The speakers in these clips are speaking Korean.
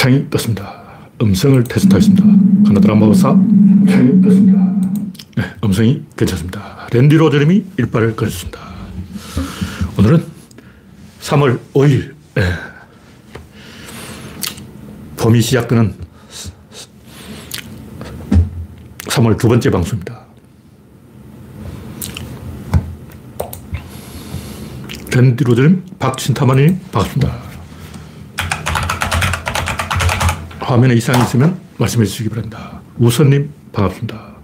창이 떴습니다. 음성을 테스트하겠습니다. 카나드라마우사 창이 떴습니다. 네, 음성이 괜찮습니다. 랜디 로저님이 일발을 걸었습니다. 오늘은 3월 5일 네. 봄이 시작되는 3월 두 번째 방송입니다. 랜디 로저님, 박신타마님 반갑습니다. 화면에 이상이 있으면 말씀해 주시기 바랍니다. 우선님 반갑습니다.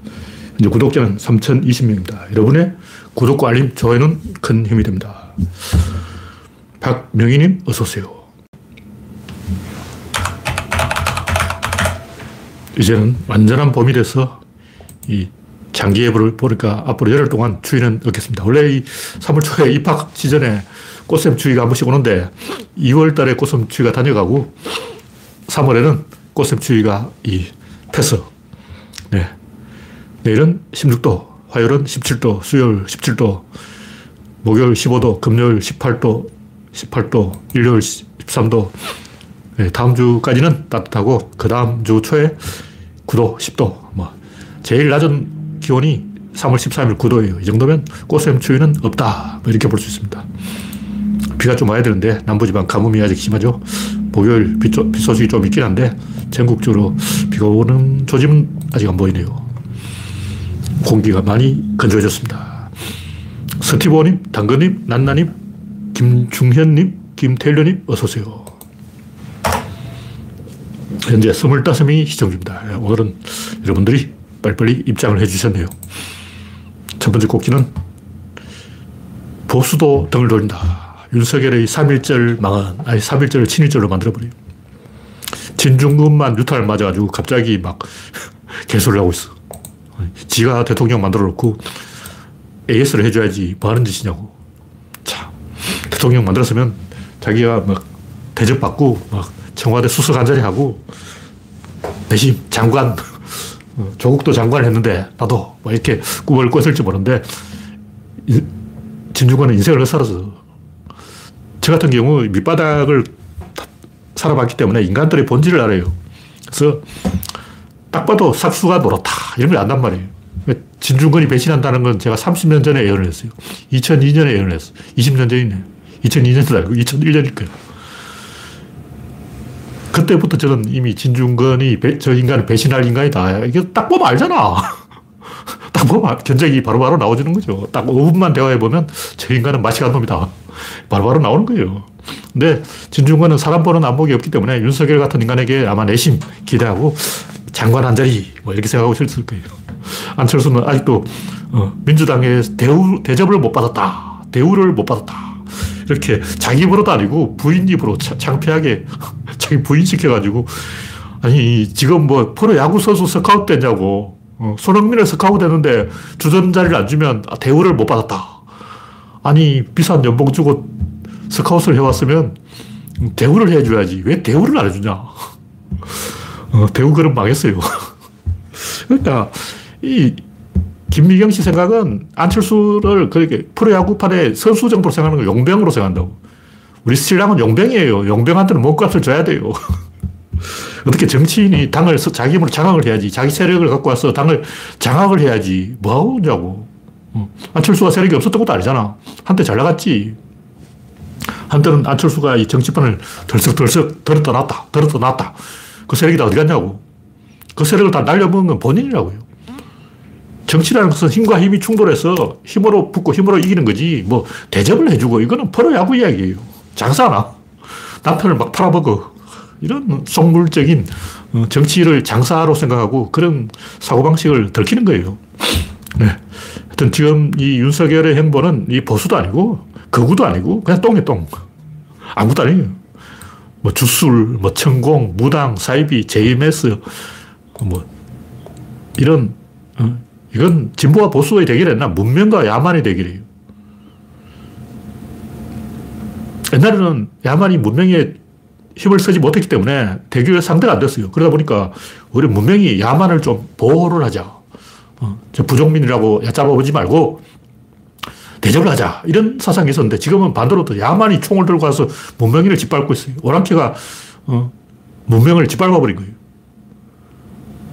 이제 구독자는 3,020명입니다. 여러분의 구독과 알림, 좋아요는 큰 힘이 됩니다. 박명희님 어서오세요. 이제는 완전한 봄이 돼서 이 장기 예보를 보니까 앞으로 열흘 동안 추위는 없겠습니다. 원래 이 3월 초에 입학 시즌에 꽃샘 추위가 한 번씩 오는데 2월 달에 꽃샘 추위가 다녀가고 3월에는 꽃샘추위가 이 패서. 네. 내일은 16도, 화요일은 17도, 수요일 17도, 목요일 15도, 금요일 18도, 18도, 일요일 13도. 네, 다음 주까지는 따뜻하고, 그 다음 주 초에 9도, 10도. 뭐, 제일 낮은 기온이 3월 13일 9도예요. 이 정도면 꽃샘 추위는 없다. 뭐 이렇게 볼 수 있습니다. 비가 좀 와야 되는데, 남부지방 가뭄이 아직 심하죠. 목요일 비, 비 소식이 좀 있긴 한데, 전국적으로 비가 오는 조짐은 아직 안 보이네요. 공기가 많이 건조해졌습니다. 서티보님, 당근님, 난나님, 김중현님, 김태일님, 어서오세요. 현재 25명이 시청 중입니다. 오늘은 여러분들이 빨리빨리 입장을 해주셨네요. 첫 번째 곡기는 보수도 등을 돌린다. 윤석열의 3.1절 망한, 아니 3.1절을 친일절로 만들어버려요. 진중근만 유탄을 맞아가지고 갑자기 막 개소를 하고 있어. 지가 대통령 만들어 놓고 AS를 해줘야지 뭐 하는 짓이냐고. 참. 대통령 만들었으면 자기가 막 대접받고 막 청와대 수석 한 자리 하고 대신 장관, 어, 조국도 장관을 했는데 나도 뭐 이렇게 꿈을 꿨을지 모르는데 진중권은 인생을 헛살아서 저 같은 경우 밑바닥을 살아봤기 때문에 인간들의 본질을 알아요. 그래서 딱 봐도 삭수가 노랗다. 이런 걸 안단 말이에요. 진중권이 배신한다는 건 제가 30년 전에 예언을 했어요. 2002년에 예언을 했어요. 20년 전이네요. 2002년도 아니고 2001년일 거예요. 그때부터 저는 이미 진중권이 배, 저 인간을 배신할 인간이다. 이게 딱 보면 알잖아. 딱 보면 견적이 바로바로 나와주는 거죠. 딱 5분만 대화해보면 저 인간은 맛이 간 놈이다. 바로바로 나오는 거예요. 근데 진중권은 사람 보는 안목이 없기 때문에 윤석열 같은 인간에게 아마 내심 기대하고 장관 한 자리 뭐 이렇게 생각하고 있을 거예요. 안철수는 아직도 어, 민주당에 대우, 대접을 못 받았다. 대우를 못 받았다. 이렇게 자기 입으로도 아니고 부인 입으로 창피하게 자기 부인 시켜가지고 아니 지금 뭐 프로 야구 선수 스카우트 됐냐고 어, 손흥민을 스카우트 됐는데 주전 자리를 안 주면 대우를 못 받았다. 아니 비싼 연봉 주고 스카웃을 해왔으면 대우를 해줘야지. 왜 대우를 안 해주냐. 어, 대우 그럼 망했어요. 그러니까, 이, 김미경 씨 생각은 안철수를 그렇게 프로야구판에 선수 정도로 생각하는 걸 용병으로 생각한다고. 우리 신랑은 용병이에요. 용병한테는 몸값을 줘야 돼요. 어떻게 정치인이 당을 자기 힘으로 장악을 해야지. 자기 세력을 갖고 와서 당을 장악을 해야지. 뭐하고 오냐고. 어. 안철수가 세력이 없었던 것도 아니잖아. 한때 잘 나갔지. 한때는 안철수가 이 정치판을 덜썩덜썩 들었다 놨다, 들었다 놨다. 그 세력이 다 어디 갔냐고. 그 세력을 다 날려먹은 건 본인이라고요. 정치라는 것은 힘과 힘이 충돌해서 힘으로 붙고 힘으로 이기는 거지. 뭐 대접을 해주고 이거는 프로야구 이야기예요. 장사나. 남편을 막 팔아먹어. 이런 속물적인 어, 정치를 장사로 생각하고 그런 사고방식을 들키는 거예요. 네. 하여튼 지금 이 윤석열의 행보는 이 보수도 아니고 거구도 아니고 그냥 똥이 똥. 아무것도 아니에요. 뭐 주술, 뭐 천공, 무당, 사이비, JMS, 뭐 이런 어? 이건 진보와 보수의 대결이 아니라 문명과 야만의 대결이에요. 옛날에는 야만이 문명에 힘을 쓰지 못했기 때문에 대결 상대가 안 됐어요. 그러다 보니까 우리 문명이 야만을 좀 보호를 하자. 어, 부족민이라고 얕잡아보지 말고 대접을 하자. 이런 사상이 있었는데 지금은 반대로 또 야만이 총을 들고 와서 문명인을 짓밟고 있어요. 오랑캐가 어, 문명을 짓밟아 버린 거예요.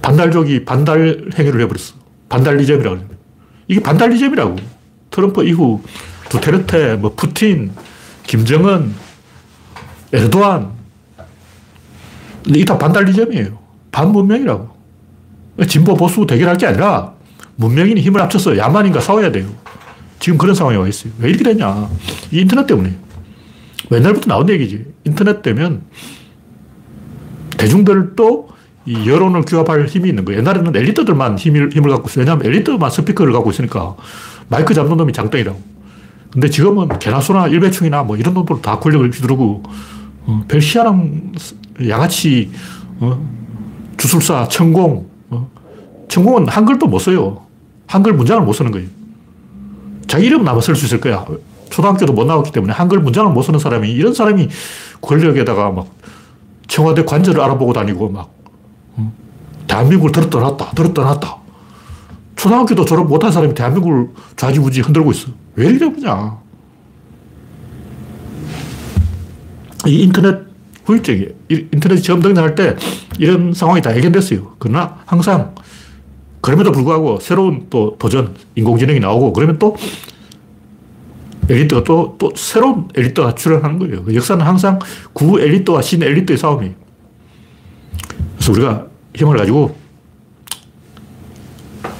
반달족이 반달 행위를 해버렸어. 반달리즘이라고 해요. 이게 반달리즘이라고. 트럼프 이후 두테르테, 뭐 푸틴, 김정은, 에르도안. 이게 다 반달리즘이에요. 반문명이라고. 진보 보수 대결할 게 아니라 문명인이 힘을 합쳐서 야만인과 싸워야 돼요. 지금 그런 상황에 와 있어요. 왜 이렇게 됐냐. 이 인터넷 때문에. 옛날부터 나온 얘기지. 인터넷 되면 대중들도 이 여론을 규합할 힘이 있는 거예요. 옛날에는 엘리트들만 힘을, 힘을 갖고 있어요. 왜냐하면 엘리트만 스피커를 갖고 있으니까 마이크 잡는 놈이 장땡이라고. 근데 지금은 개나 소나 일배충이나 뭐 이런 놈들 다 권력을 휘두르고 어, 별 희한한 양아치 어, 주술사 천공 어, 천공은 한글도 못 써요. 한글 문장을 못 쓰는 거예요. 자기 이름 남아 쓸 수 있을 거야. 초등학교도 못 나왔기 때문에 한글 문장을 못 쓰는 사람이 이런 사람이 권력에다가 막 청와대 관절을 알아보고 다니고 막 대한민국을 들었다 놨다, 들었다 놨다. 초등학교도 졸업 못한 사람이 대한민국을 좌지우지 흔들고 있어. 왜 이래 보냐. 이 인터넷 후유증이에요. 인터넷 처음 등장할 때 이런 상황이 다 해결됐어요. 그러나 항상 그럼에도 불구하고 새로운 또 도전, 인공지능이 나오고 그러면 또 엘리트가 또, 또 새로운 엘리트가 출현하는 거예요. 그 역사는 항상 구 엘리트와 신 엘리트의 싸움이에요. 그래서 우리가 힘을 가지고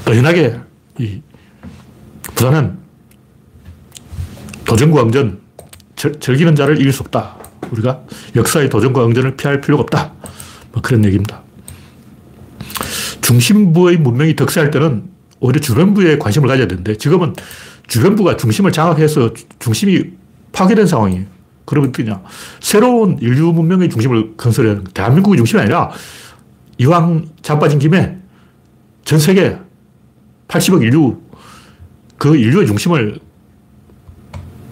은연하게 이 부산은 도전과 응전, 절, 즐기는 자를 이길 수 없다. 우리가 역사의 도전과 응전을 피할 필요가 없다. 뭐 그런 얘기입니다. 중심부의 문명이 덕세할 때는 오히려 주변부에 관심을 가져야 되는데 지금은 주변부가 중심을 장악해서 중심이 파괴된 상황이에요. 그러면 어냐 새로운 인류 문명의 중심을 건설해야 하는 대한민국의 중심이 아니라 이왕 자빠진 김에 전 세계 80억 인류, 그 인류의 중심을,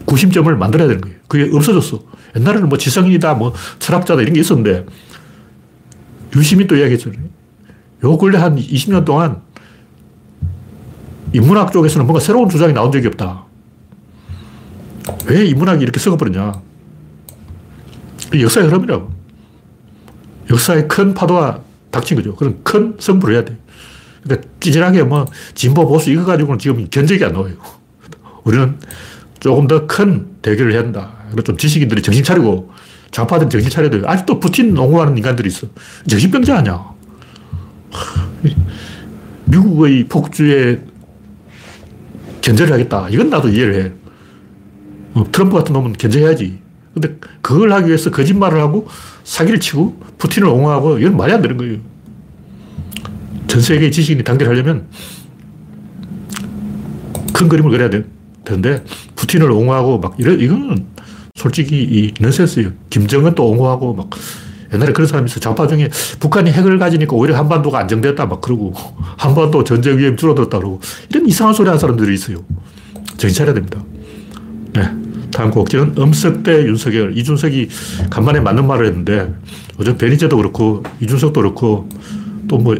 구심점을 만들어야 되는 거예요. 그게 없어졌어. 옛날에는 뭐 지성인이다, 뭐 철학자다 이런 게 있었는데, 유심히 또 이야기했잖아요. 요 근래 한 20년 동안 인문학 쪽에서는 뭔가 새로운 주장이 나온 적이 없다. 왜 인문학이 이렇게 썩어버렸냐. 역사의 흐름이라고. 역사의 큰 파도가 닥친 거죠. 그런 큰 승부를 해야 돼. 그러니까 찌질하게 뭐 진보 보수 이거 가지고는 지금 견적이 안 나와요. 우리는 조금 더 큰 대결을 해야 한다. 그래서 좀 지식인들이 정신 차리고 좌파들 정신 차려야 돼요. 아직도 푸틴 옹호하는 인간들이 있어. 정신병자 아니야. 미국의 폭주에 견제를 하겠다. 이건 나도 이해를 해. 어, 트럼프 같은 놈은 견제해야지. 근데 그걸 하기 위해서 거짓말을 하고 사기를 치고 푸틴을 옹호하고 이건 말이 안 되는 거예요. 전 세계 지식인이 단결하려면 큰 그림을 그려야 되는데 푸틴을 옹호하고 막 이런 이거는 솔직히 이 넌센스예요. 김정은 또 옹호하고 막 옛날에 그런 사람이 있어. 좌파 중에 북한이 핵을 가지니까 오히려 한반도가 안정됐다 막 그러고 한반도 전쟁 위험이 줄어들었다 그러고 이런 이상한 소리 하는 사람들이 있어요. 정신 차려야 됩니다. 네. 다음 곡지는 음석대 윤석열. 이준석이 간만에 맞는 말을 했는데 요즘 베니제도 그렇고 이준석도 그렇고 또 뭐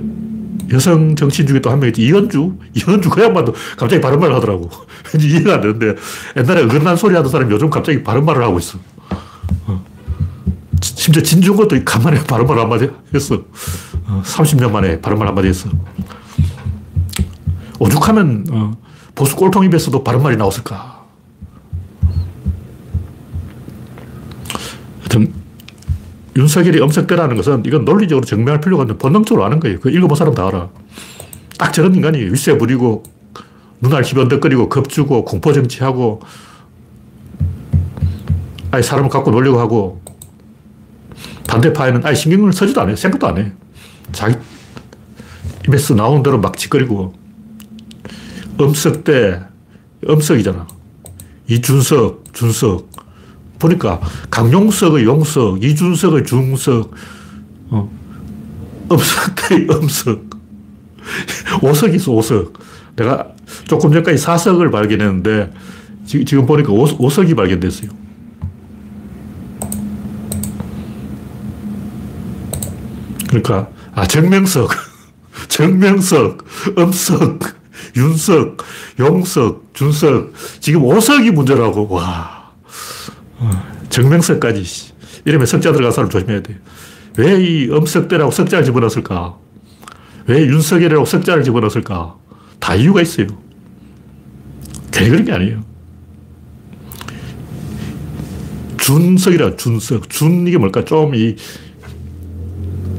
여성 정치인 중에 또 한명 있지. 이현주? 이현주 그 양반도 갑자기 바른 말을 하더라고. 왠지 이해가 안 되는데 옛날에 어긋난 소리 하던 사람이 요즘 갑자기 바른 말을 하고 있어. 어. 심지어 진중권도 간만에 바른 말 한마디 했어. 어, 30년 만에 바른 말 한마디 했어. 오죽하면 어, 보수 꼴통 입에서도 바른 말이 나왔을까. 하여튼 윤석열이 엄석대라는 것은 이건 논리적으로 증명할 필요가 없는 본능적으로 아는 거예요. 그 읽어본 사람 다 알아. 딱 저런 인간이 윗세 부리고 눈알 희번덕거리고 겁주고 공포정치하고 아예 사람을 갖고 놀려고 하고 반대파에는 아예 신경을 쓰지도 않아요. 생각도 안 해. 자기 입에서 나오는 대로 막 짓거리고 엄석대 엄석이잖아. 이준석, 준석 보니까 강용석의 용석, 이준석의 중석, 어, 음석의 음석, 오석이 있어, 오석. 내가 조금 전까지 사석을 발견했는데 지, 금 보니까 오, 오석이 발견됐어요. 그러니까, 아, 정명석, 정명석, 음석, 윤석, 용석, 준석. 지금 오석이 문제라고. 와. 정명석까지. 이러면 석자 들어간 사람 조심해야 돼. 왜이 엄석대라고 석자를 집어넣었을까? 왜 윤석열이라고 석자를 집어넣었을까? 다 이유가 있어요. 괜히 그런 게 아니에요. 준석이라 준석. 준 이게 뭘까? 좀 이,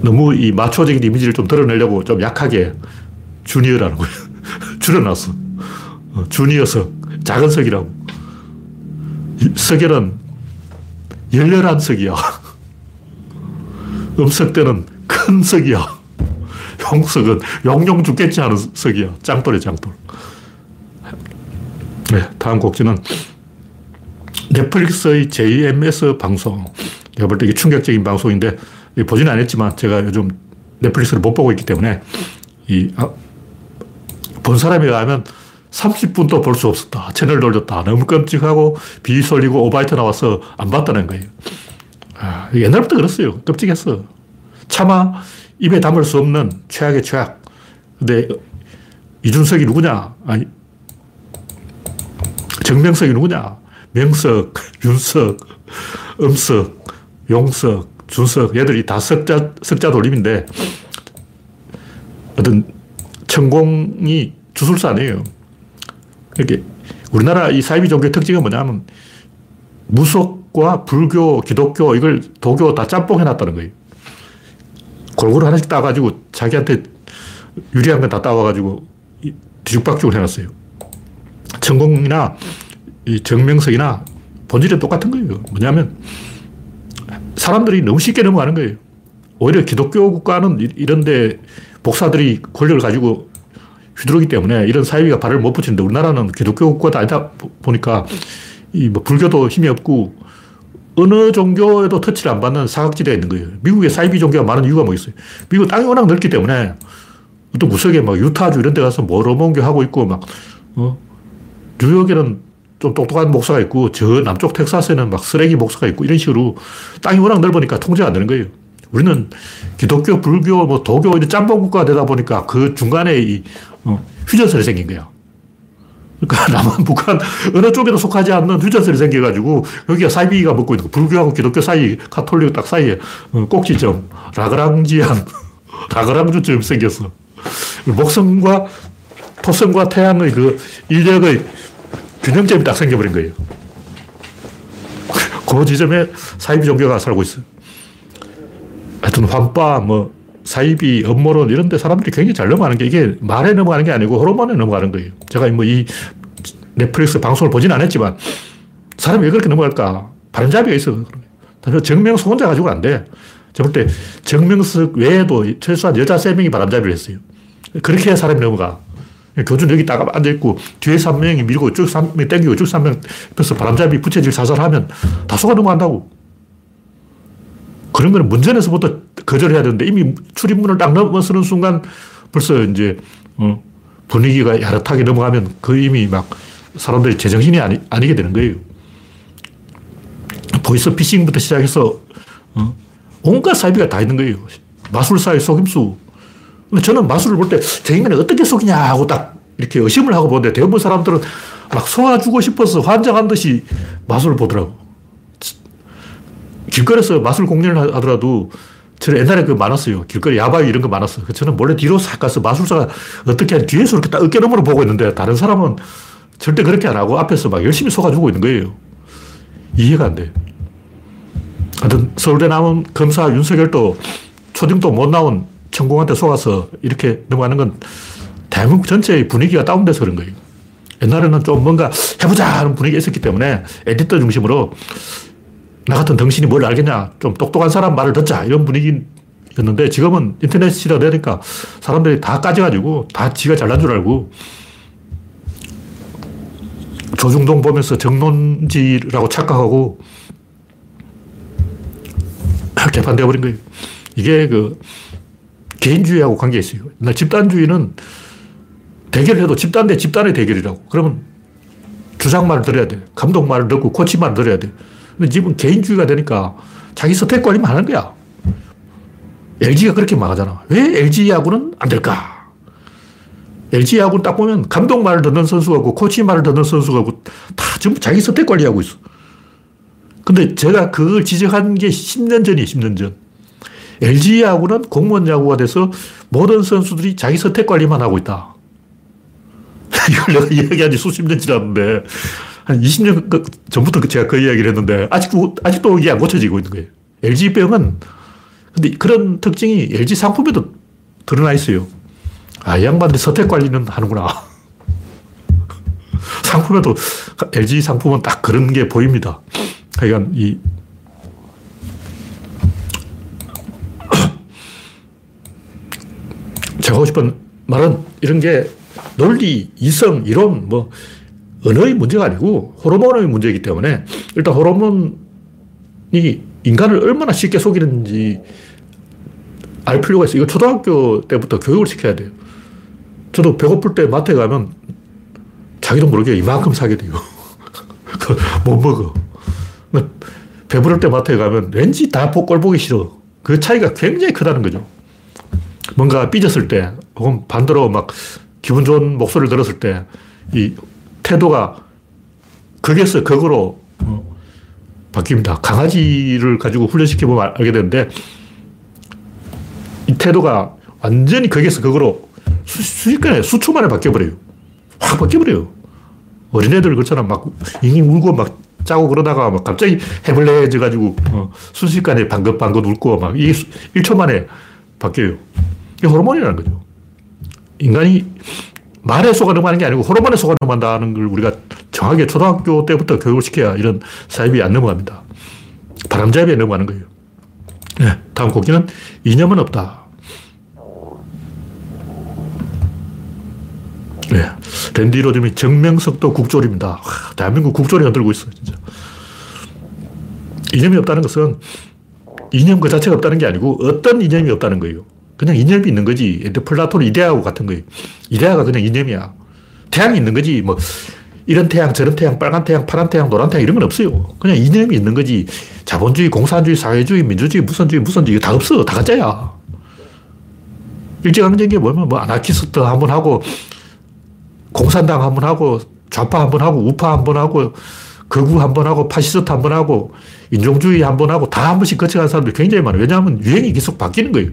너무 이 마초적인 이미지를 좀 드러내려고 좀 약하게 주니어라는 거예요. 줄여놨어. 어, 주니어석. 작은 석이라고. 석열은 열렬한 석이야. 음석 때는 큰 석이야. 용석은 용용 죽겠지 하는 석이야. 짱돌이 짱돌. 네, 다음 곡지는 넷플릭스의 JMS 방송. 제가 볼 때 이게 충격적인 방송인데, 보지는 않았지만 제가 요즘 넷플릭스를 못 보고 있기 때문에, 이, 아, 본 사람이 가면 30분도 볼 수 없었다. 채널 돌렸다. 너무 끔찍하고 비설리고 오바이트 나와서 안 봤다는 거예요. 아, 옛날부터 그랬어요. 끔찍했어. 차마 입에 담을 수 없는 최악의 최악. 근데 이준석이 누구냐? 아니, 정명석이 누구냐? 명석, 윤석, 음석, 용석, 준석, 얘들이 다 석자, 석자 돌림인데, 어떤 천공이 주술사 아니에요. 이렇게 우리나라 이 사이비 종교의 특징은 뭐냐면 무속과 불교, 기독교, 이걸 도교 다 짬뽕해 놨다는 거예요. 골고루 하나씩 따가지고 자기한테 유리한 건 다 따와가지고 뒤죽박죽을 해놨어요. 천공이나 이 정명석이나 본질은 똑같은 거예요. 뭐냐면 사람들이 너무 쉽게 넘어가는 거예요. 오히려 기독교 국가는 이런데 복사들이 권력을 가지고 휘두르기 때문에 이런 사회비가 발을 못 붙이는데 우리나라는 기독교 국가도 아니다 보니까 이 뭐 불교도 힘이 없고 어느 종교에도 터치를 안 받는 사각지대에 있는 거예요. 미국에 사이비 종교가 많은 이유가 뭐 있어요? 미국 땅이 워낙 넓기 때문에 또 무석에 막 유타주 이런 데 가서 모로몬교 하고 있고 막, 어? 뉴욕에는 좀 똑똑한 목사가 있고 저 남쪽 텍사스에는 막 쓰레기 목사가 있고 이런 식으로 땅이 워낙 넓으니까 통제가 안 되는 거예요. 우리는 기독교, 불교, 뭐 도교 이런 짬뽕 국가가 되다 보니까 그 중간에 이 어, 휴전선이 생긴 거야. 그러니까 남한, 북한 어느 쪽에도 속하지 않는 휴전선이 생겨가지고 여기가 사이비가 먹고 있는 거. 불교하고 기독교 사이, 카톨릭 딱 사이에 어, 꼭지점, Lagrangian, 라그랑주점 생겼어. 목성과 토성과 태양의 그 인력의 균형점이 딱 생겨버린 거예요. 그 지점에 사이비 종교가 살고 있어요. 하여튼 환빠, 뭐, 사이비, 음모론 이런 데 사람들이 굉장히 잘 넘어가는 게 이게 말에 넘어가는 게 아니고 호르몬에 넘어가는 거예요. 제가 뭐 이 넷플릭스 방송을 보진 않았지만 사람이 왜 그렇게 넘어갈까? 바람잡이가 있어. 정명석 혼자 가지고 안 돼. 제가 볼때 정명석 외에도 최소한 여자 3명이 바람잡이를 했어요. 그렇게 사람이 넘어가. 교준 여기 딱 앉아있고 뒤에서 한 명이 밀고 쭉 3명이 땡기고 쭉 3명 옆에서 바람잡이 부채질 사살하면 다 속아 넘어간다고. 그런 거는 문전에서부터 거절해야 되는데 이미 출입문을 딱 넘어서는 순간 벌써 이제 어, 분위기가 야릇하게 넘어가면 그 이미 막 사람들이 제정신이 아니, 아니게 되는 거예요. 보이스 피싱부터 시작해서 어, 온갖 사이비가 다 있는 거예요. 마술사의 속임수. 저는 마술을 볼 때 저 인간이 어떻게 속이냐 하고 딱 이렇게 의심을 하고 보는데 대부분 사람들은 막 속아주고 싶어서 환장한 듯이 마술을 보더라고. 길거리에서 마술 공연을 하더라도 저는 옛날에 그 많았어요. 길거리 야바위 이런 거 많았어요. 저는 몰래 뒤로 싹 가서 마술사가 어떻게 하는 뒤에서 이렇게 딱 어깨너머로 보고 있는데 다른 사람은 절대 그렇게 안 하고 앞에서 막 열심히 속아주고 있는 거예요. 이해가 안 돼. 하여튼 서울대 나온 검사 윤석열도 초딩도 못 나온 천공한테 속아서 이렇게 넘어가는 건 대한민국 전체의 분위기가 다운돼서 그런 거예요. 옛날에는 좀 뭔가 해보자 하는 분위기가 있었기 때문에 에디터 중심으로 나 같은 덩신이 뭘 알겠냐. 좀 똑똑한 사람 말을 듣자. 이런 분위기였는데 지금은 인터넷 시대가 되니까 사람들이 다 까져가지고 다 지가 잘난 줄 알고 조중동 보면서 정론지라고 착각하고 개판되어 버린 거예요. 이게 그 개인주의하고 관계 있어요. 나 집단주의는 대결을 해도 집단 대 집단의 대결이라고. 그러면 주장 말을 들어야 돼. 감독 말을 듣고 코치 말을 들어야 돼. 근데 지금 개인주의가 되니까 자기 스펙 관리만 하는 거야. LG가 그렇게 망하잖아. 왜 LG 야구는 안 될까? LG 야구는 딱 보면 감독 말을 듣는 선수가 있고 코치 말을 듣는 선수가 있고 다 전부 자기 스펙 관리하고 있어. 근데 제가 그걸 지적한 게 10년 전이에요, 10년 전. LG 야구는 공무원 야구가 돼서 모든 선수들이 자기 선택 관리만 하고 있다. 이걸 내가 이야기한 지 수십 년 지났는데, 한 20년 그 전부터 그 제가 그 이야기를 했는데, 아직도, 아직도 이게 안 고쳐지고 있는 거예요. LG병은, 근데 그런 특징이 LG 상품에도 드러나 있어요. 아, 이 양반들이 선택 관리는 하는구나. 상품에도 LG 상품은 딱 그런 게 보입니다. 하여간 이 제가 하고 싶은 말은 이런 게 논리, 이성, 이론, 뭐, 언어의 문제가 아니고 호르몬의 문제이기 때문에 일단 호르몬이 인간을 얼마나 쉽게 속이는지 알 필요가 있어요. 이거 초등학교 때부터 교육을 시켜야 돼요. 저도 배고플 때 마트에 가면 자기도 모르게 이만큼 사게 돼요. 못 먹어. 배부를 때 마트에 가면 왠지 다 꼴 보기 싫어. 그 차이가 굉장히 크다는 거죠. 뭔가 삐졌을 때, 혹은 반대로 막 기분 좋은 목소리를 들었을 때, 이 태도가 극에서 극으로 어, 바뀝니다. 강아지를 가지고 훈련시켜보면 알게 되는데, 이 태도가 완전히 극에서 극으로 순식간에 수초 만에 바뀌어버려요. 확 바뀌어버려요. 어린애들 그렇잖아. 막 잉잉 울고 막 짜고 그러다가 막 갑자기 해블레져가지고 어, 순식간에 방긋방긋 울고 막 이게 1초 만에 바뀌어요. 이게 호르몬이라는 거죠. 인간이 말에 속아 넘어가는 게 아니고 호르몬에 속아 넘어간다는 걸 우리가 정확하게 초등학교 때부터 교육을 시켜야 이런 사입이 안 넘어갑니다. 바람잡이에 넘어가는 거예요. 네, 다음 곡기는 이념은 없다. 네. 랜디 로즘이 정명석도 국조립니다. 와, 대한민국 국조리 흔들고 있어, 진짜. 이념이 없다는 것은 이념 그 자체가 없다는 게 아니고 어떤 이념이 없다는 거예요. 그냥 이념이 있는 거지. 플라톤 이데아하고 같은 거예요. 이데아가 그냥 이념이야. 태양이 있는 거지. 뭐, 이런 태양, 저런 태양, 빨간 태양, 파란 태양, 노란 태양 이런 건 없어요. 그냥 이념이 있는 거지. 자본주의, 공산주의, 사회주의, 민주주의, 무슨 주의, 무슨 주의 다 없어. 다 가짜야. 일제강점기 보면 뭐 아나키스트 한 번 하고 공산당 한 번 하고 좌파 한 번 하고 우파 한 번 하고 극우 한 번 하고 파시스트 한 번 하고 인종주의 한 번 하고 다 한 번씩 거쳐간 사람들이 굉장히 많아요. 왜냐하면 유행이 계속 바뀌는 거예요.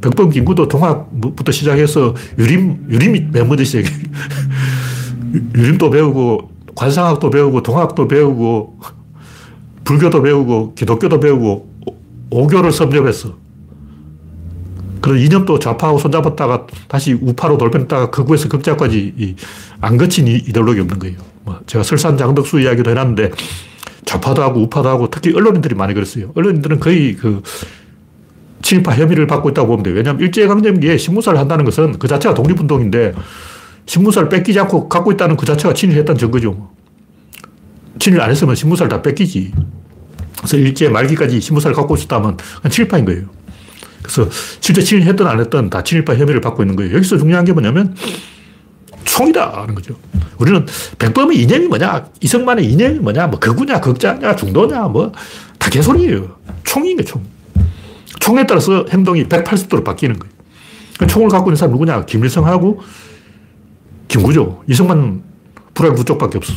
백범 김구도 동학부터 시작해서 유림, 유림이 멤버듯이 유림도 배우고 관상학도 배우고 동학도 배우고 불교도 배우고 기독교도 배우고 오교를 섭렵했어. 그런 이념도 좌파하고 손잡았다가 다시 우파로 돌변했다가 극우에서 극좌까지 안 거친 이데올로기 없는 거예요. 뭐 제가 설산장덕수 이야기도 해놨는데 좌파도 하고 우파도 하고 특히 언론인들이 많이 그랬어요. 언론인들은 거의 그 친일파 혐의를 받고 있다고 보면 돼요. 왜냐하면 일제강점기에 신문사를 한다는 것은 그 자체가 독립운동인데 신문사를 뺏기지 않고 갖고 있다는 그 자체가 친일했다는 증거죠. 친일 안 했으면 신문사를 다 뺏기지. 그래서 일제 말기까지 신문사를 갖고 있었다면 친일파인 거예요. 그래서 실제 친일했든 안 했든 다 친일파 혐의를 받고 있는 거예요. 여기서 중요한 게 뭐냐면 총이다 하는 거죠. 우리는 백범의 이념이 뭐냐, 이승만의 이념이 뭐냐, 뭐 극우냐, 극자냐, 중도냐, 뭐 다 개소리예요. 총인 거예요, 총. 총에 따라서 행동이 180도로 바뀌는 거예요. 그러니까 총을 갖고 있는 사람 누구냐? 김일성하고 김구죠. 이승만 불알 쪽밖에 없어.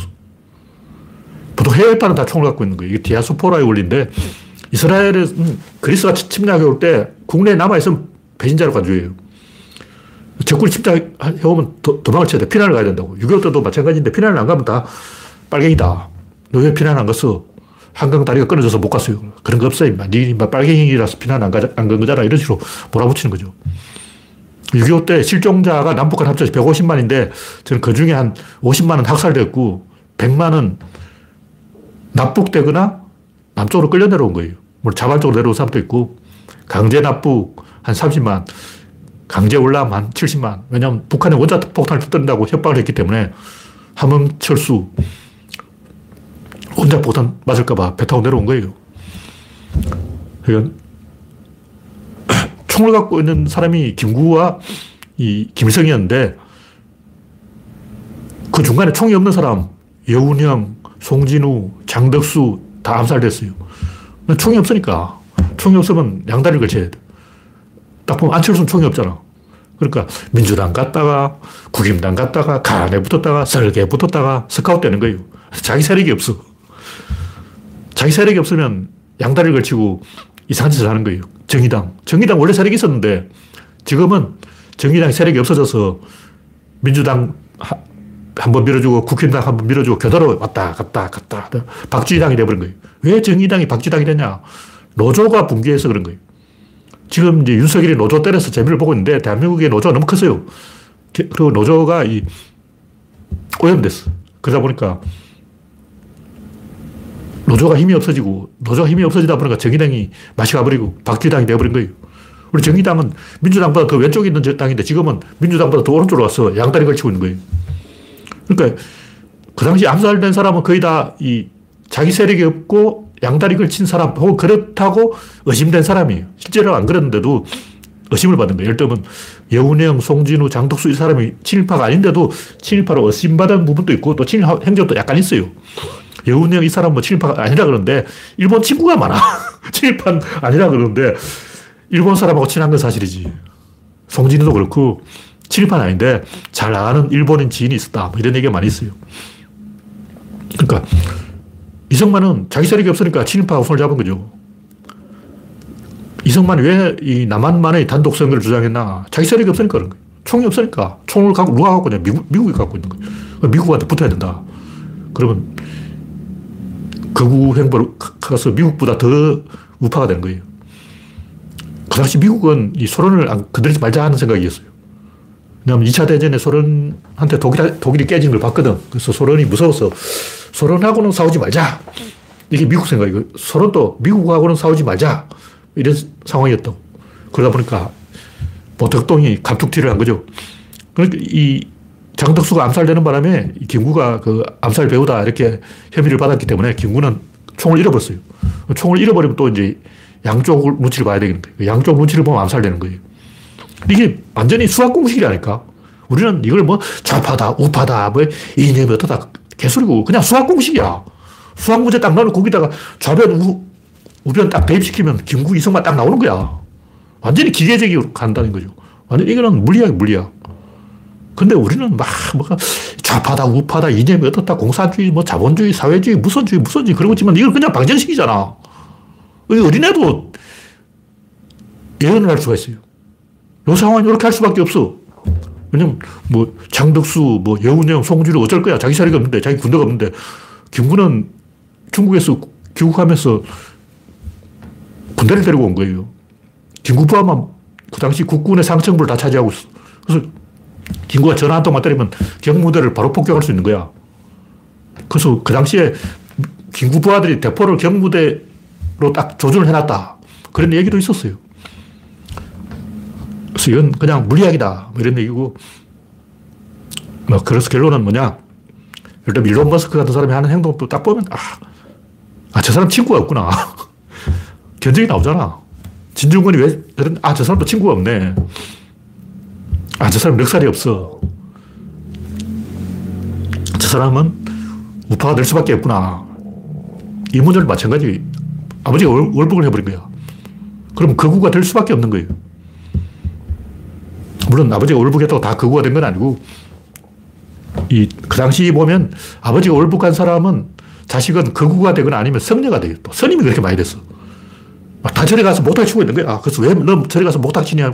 보통 해외파는 다 총을 갖고 있는 거예요. 이게 디아스포라의 원리인데 이스라엘은 음, 그리스가 침략해 올 때 국내에 남아있으면 배신자로 간주해요. 적군이 침략해오면 도, 망을 쳐야 돼. 피난을 가야 된다고. 6.25 때도 마찬가지인데 피난을 안 가면 다 빨갱이다. 너 왜 피난 안 갔어? 한강 다리가 끊어져서 못 갔어요. 그런 거 없어요. 니 빨갱이라서 피난 안, 가, 안간 거잖아. 이런 식으로 몰아붙이는 거죠. 6.25 때 실종자가 남북한 합쳐서 150만인데 저는 그 중에 한 50만은 학살됐고 100만은 납북되거나 남쪽으로 끌려 내려온 거예요. 물 자발적으로 내려온 사람도 있고, 강제 납북 한 30만, 강제 올람 한 70만. 왜냐하면 북한이 원자폭탄을 터뜨린다고 협박을 했기 때문에 함흥 철수 원자폭탄 맞을까봐 배 타고 내려온 거예요. 그러니까 총을 갖고 있는 사람이 김구와 이 김일성이었는데 그 중간에 총이 없는 사람, 여운형, 송진우, 장덕수, 다 암살됐어요. 총이 없으니까. 총이 없으면 양다리를 걸쳐야 돼. 딱 보면 안철수는 총이 없잖아. 그러니까 민주당 갔다가 국임당 갔다가 간에 붙었다가 설계에 붙었다가 스카웃 되는 거예요. 자기 세력이 없어. 자기 세력이 없으면 양다리를 걸치고 이상한 짓을 하는 거예요. 정의당. 정의당 원래 세력이 있었는데 지금은 정의당 세력이 없어져서 민주당 한 번 밀어주고 국힘당 한 번 밀어주고 교대로 왔다 갔다 갔다 박쥐당이 돼버린 거예요. 왜 정의당이 박쥐당이 되냐? 노조가 붕괴해서 그런 거예요. 지금 이제 윤석열이 노조 때려서 재미를 보고 있는데 대한민국의 노조가 너무 컸어요. 그리고 노조가 이 오염됐어. 그러다 보니까 노조가 힘이 없어지고 노조가 힘이 없어지다 보니까 정의당이 맛이 가버리고 박쥐당이 되어버린 거예요. 우리 정의당은 민주당보다 더 왼쪽에 있는 당인데 지금은 민주당보다 더 오른쪽으로 와서 양다리 걸치고 있는 거예요. 그러니까 그 당시 암살된 사람은 거의 다 이 자기 세력이 없고 양다리 걸친 사람 혹은 그렇다고 의심된 사람이에요. 실제로 안 그랬는데도 의심을 받는 거예요. 예를 들면 여운형, 송진우, 장덕수 이 사람이 친일파가 아닌데도 친일파로 의심받은 부분도 있고 또 친일 행적도 약간 있어요. 여운형 이 사람은 뭐 친일파가 아니라 그러는데 일본 친구가 많아. 친일파 아니라 그러는데 일본 사람하고 친한 건 사실이지. 송진우도 그렇고 친일파는 아닌데 잘 아는 일본인 지인이 있었다. 뭐 이런 얘기가 많이 있어요. 그러니까 이승만은 자기 세력이 없으니까 친일파하고 손을 잡은 거죠. 이승만이 왜 이 남한만의 단독 선거를 주장했나? 자기 세력이 없으니까 그런 거예요. 총이 없으니까. 총을 갖고 누가 갖고 있냐? 미국, 미국이 갖고 있는 거예요. 미국한테 붙어야 된다. 그러면 극우 행보를 가서 미국보다 더 우파가 되는 거예요. 그 당시 미국은 이 소련을 건드리지 말자 하는 생각이었어요. 왜냐하면 2차 대전에 소련한테 독일, 독일이 깨진 걸 봤거든. 그래서 소련이 무서워서 소련하고는 싸우지 말자. 이게 미국 생각이고, 소련도 미국하고는 싸우지 말자. 이런 상황이었다고. 그러다 보니까 모택동이 감툭튀를 한 거죠. 그러니까 이 장덕수가 암살되는 바람에 김구가 그 암살 배우다 이렇게 혐의를 받았기 때문에 김구는 총을 잃어버렸어요. 총을 잃어버리면 또 이제 양쪽 눈치를 봐야 되는 거예요. 양쪽 눈치를 보면 암살되는 거예요. 이게 완전히 수학 공식이라니까. 우리는 이걸 뭐 좌파다, 우파다, 뭐 이념이 어떠다 개소리고 그냥 수학 공식이야. 수학 문제 딱 넣으면 거기다가 좌변, 우, 우변 딱 대입시키면 김구, 이성만 딱 나오는 거야. 완전히 기계적으로 간다는 거죠. 완전 이거는 물리학, 물리학. 근데 우리는 막 뭐가 좌파다, 우파다, 이념이 어떻다, 공산주의, 뭐 자본주의, 사회주의, 무선주의, 무선주의 그러고 있지만 이걸 그냥 방정식이잖아. 어린애도 예언을 할 수가 있어요. 이 상황이 이렇게 할 수밖에 없어. 왜냐면 뭐 장덕수, 뭐 여운형, 송주를 어쩔 거야. 자기 자리가 없는데, 자기 군대가 없는데. 김구는 중국에서 귀국하면서 군대를 데리고 온 거예요. 김구부하만 그 당시 국군의 상층부를 다 차지하고 있어. 그래서 김구가 전화 한 통만 때리면 경무대를 바로 폭격할 수 있는 거야. 그래서 그 당시에 김구 부하들이 대포를 경무대로 딱 조준을 해놨다. 그런 얘기도 있었어요. 그래서 이건 그냥 물리학이다. 뭐 이런 얘기고. 뭐, 그래서 결론은 뭐냐. 일단 밀론 머스크 같은 사람이 하는 행동도 딱 보면, 아, 아, 저 사람 친구가 없구나. 견적이 나오잖아. 진중권이 왜, 아, 저 사람도 친구가 없네. 아, 저 사람 멱살이 없어. 저 사람은 우파가 될 수밖에 없구나. 이 문제를 마찬가지. 아버지가 월, 북을 해버린 거야. 그럼 거구가 될 수밖에 없는 거예요. 물론 아버지가 월북했다고 다 거구가 된 건 아니고, 이, 그 당시 보면 아버지가 월북한 사람은 자식은 거구가 되거나 아니면 성녀가. 또 선임이 그렇게 많이 됐어. 다 절에 가서 못할 치고 있는 거야. 아, 그래서 왜 너 절에 가서 못할 치냐.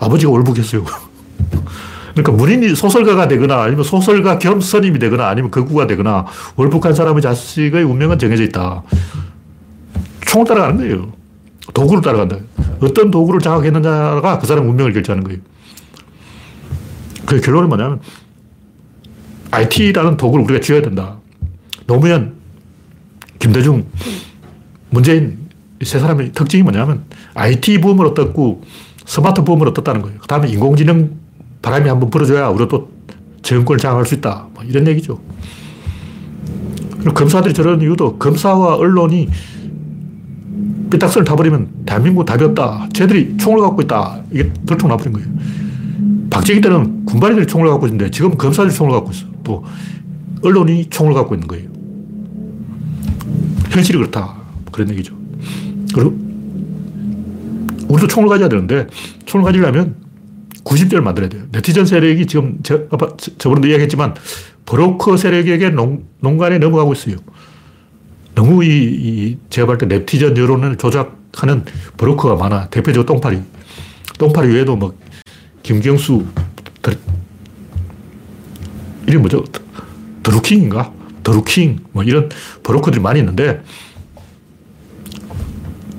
아버지가 월북했어요. 그러니까 문인이 소설가가 되거나 아니면 소설가 겸 선임이 되거나 아니면 거구가 되거나 월북한 사람의 자식의 운명은 정해져 있다. 총을 따라가는 거예요. 도구를 따라간다. 어떤 도구를 장악했느냐가 그 사람 운명을 결정하는 거예요. 그 결론은 뭐냐면 IT라는 도구를 우리가 쥐어야 된다. 노무현, 김대중, 문재인 세 사람의 특징이 뭐냐면 IT 부음을 얻었고 스마트 부음을 얻었다는 거예요. 그 다음에 인공지능 바람이 한번 불어줘야 우리가 또 정권을 장악할 수 있다. 뭐 이런 얘기죠. 검사들이 저런 이유도 검사와 언론이 삐딱선을 타버리면 대한민국 답이 없다. 쟤들이 총을 갖고 있다. 이게 들통나버린 거예요. 박정희 때는 군발이들이 총을 갖고 있는데 지금 검사들이 총을 갖고 있어. 또 언론이 총을 갖고 있는 거예요. 현실이 그렇다. 그런 얘기죠. 그리고 우리도 총을 가져야 되는데 총을 가지려면 90대를 만들어야 돼요. 네티즌 세력이 지금 저, 저번에도 이야기했지만 브로커 세력에게 농, 농간에 넘어가고 있어요. 너무 이, 이 제가 볼때 네티즌 여론을 조작 하는 브로커가 많아. 대표적으로 똥파리. 똥파리 외에도 뭐, 김경수, 이름 뭐죠? 드루킹인가? 드루킹, 뭐 이런 브로커들이 많이 있는데,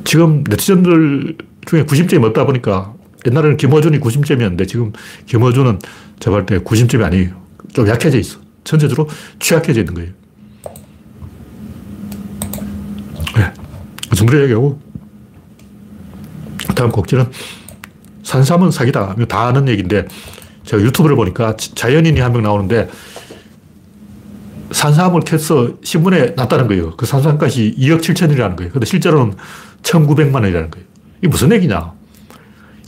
지금 네티즌들 중에 90점이 없다 보니까 옛날에는 김어준이 90점이었는데 지금 김어준은 제가 볼때 90점이 아니에요. 좀 약해져 있어. 전체적으로 취약해져 있는 거예요. 네. 정부를 얘기하고 다음 곡지는 산삼은 사기다. 다 아는 얘기인데 제가 유튜브를 보니까 자연인이 한 명 나오는데 산삼을 캐서 신문에 났다는 거예요. 그 산삼값이 2억 7천이라는 거예요. 근데 실제로는 1,900만 원이라는 거예요. 이게 무슨 얘기냐?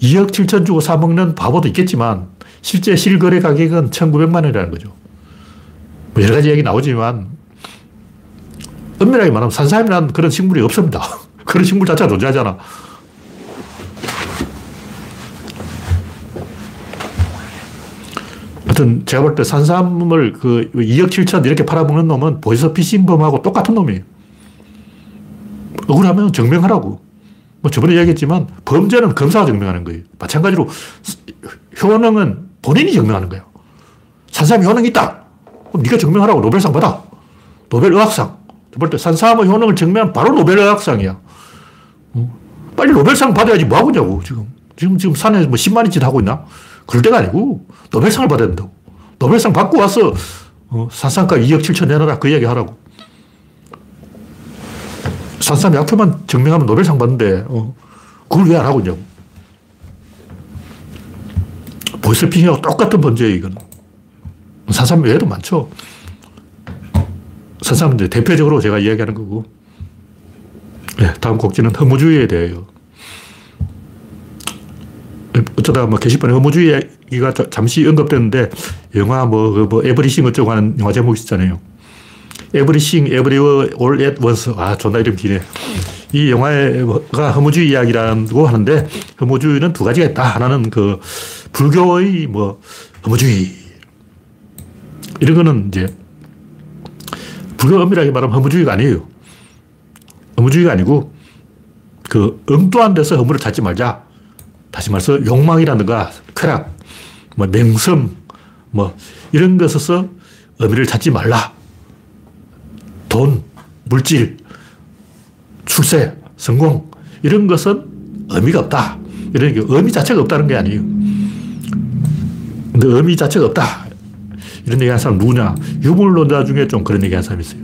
2억 7천 주고 사먹는 바보도 있겠지만 실제 실거래 가격은 1,900만 원이라는 거죠. 뭐 여러 가지 얘기 나오지만 엄밀하게 말하면 산삼이라는 그런 식물이 없습니다. 그런 식물 자체가 존재하지 않아. 하여튼 제가 볼 때 산삼을 그 2억 7천 이렇게 팔아먹는 놈은 보이스 피싱범하고 똑같은 놈이에요. 억울하면 증명하라고. 뭐 저번에 이야기했지만 범죄는 검사가 증명하는 거예요. 마찬가지로 효능은 본인이 증명하는 거예요. 산삼이 효능이 있다. 그럼 네가 증명하라고 노벨상 받아. 노벨 의학상. 볼때 산삼의 효능을 증명하면 바로 노벨 의학상이야. 어? 빨리 노벨상 받아야지 뭐 하고 있냐고 지금. 지금 지금 산에 뭐 10만이 짓 하고 있나? 그럴 때가 아니고 노벨상을 받아야 된다고. 노벨상 받고 와서 어, 산삼가 2억 7천 내놔라 그 이야기 하라고. 산삼 약효만 증명하면 노벨상 받는데, 어, 그걸 왜 안 하고 있냐고. 보이스피싱하고 똑같은 범죄예요, 이거는. 산삼 외에도 많죠. 산삼은 대표적으로 제가 이야기하는 거고. 네, 다음 곡지는 허무주의에 대해요. 어쩌다 뭐 게시판에 허무주의 얘기가 잠시 언급됐는데, 영화 뭐, 그 뭐, 에브리싱 어쩌고 하는 영화 제목 있잖아요. Everything, Everywhere, All at Once. 아, 존나 이름 기네. 이 영화가 허무주의 이야기라고 하는데, 허무주의는 두 가지가 있다. 하나는 그, 불교의 뭐, 허무주의. 이런 거는 이제, 불교 엄밀하게 말하면 허무주의가 아니에요. 허무주의가 아니고, 그, 엉뚱한 데서 허무를 찾지 말자. 다시 말해서 욕망이라든가, 쾌락, 뭐, 명성, 뭐, 이런 것에서 의미를 찾지 말라. 돈, 물질, 출세, 성공, 이런 것은 의미가 없다. 이런 게 의미 자체가 없다는 게 아니에요. 근데 의미 자체가 없다. 이런 얘기 하는 사람 누구냐? 유물론자 중에 좀 그런 얘기 하는 사람이 있어요.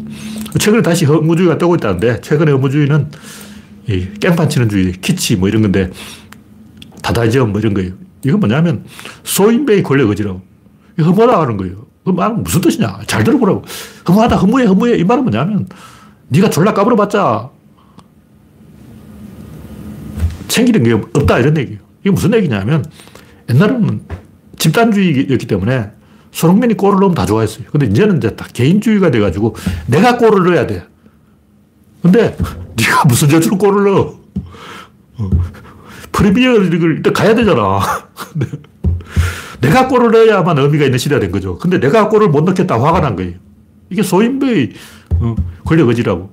최근에 다시 허무주의가 떠고 있다는데, 최근에 허무주의는 이 깽판 치는 주의, 키치 뭐 이런 건데, 다다이즘 뭐 이런 거예요. 이건 뭐냐면, 소인배의 권력 의지라고. 허무하다 하는 거예요. 그 말은 무슨 뜻이냐? 잘 들어보라고. 허무하다, 허무해, 허무해. 이 말은 뭐냐면, 네가 졸라 까불어봤자 챙기는 게 없다 이런 얘기예요. 이게 무슨 얘기냐면 옛날에는 집단주의였기 때문에 손흥민이 골을 넣으면 다 좋아했어요. 근데 이제는 이제 다 개인주의가 돼가지고 내가 골을 넣어야 돼. 근데 네가 무슨 저주로 골을 넣어? 어. 프리미어 리그를 일단 가야 되잖아. 내가 골을 넣어야만 의미가 있는 시대가 된 거죠. 근데 내가 골을 못 넣겠다 화가 난 거예요. 이게 소인배의 어, 권력 의지라고.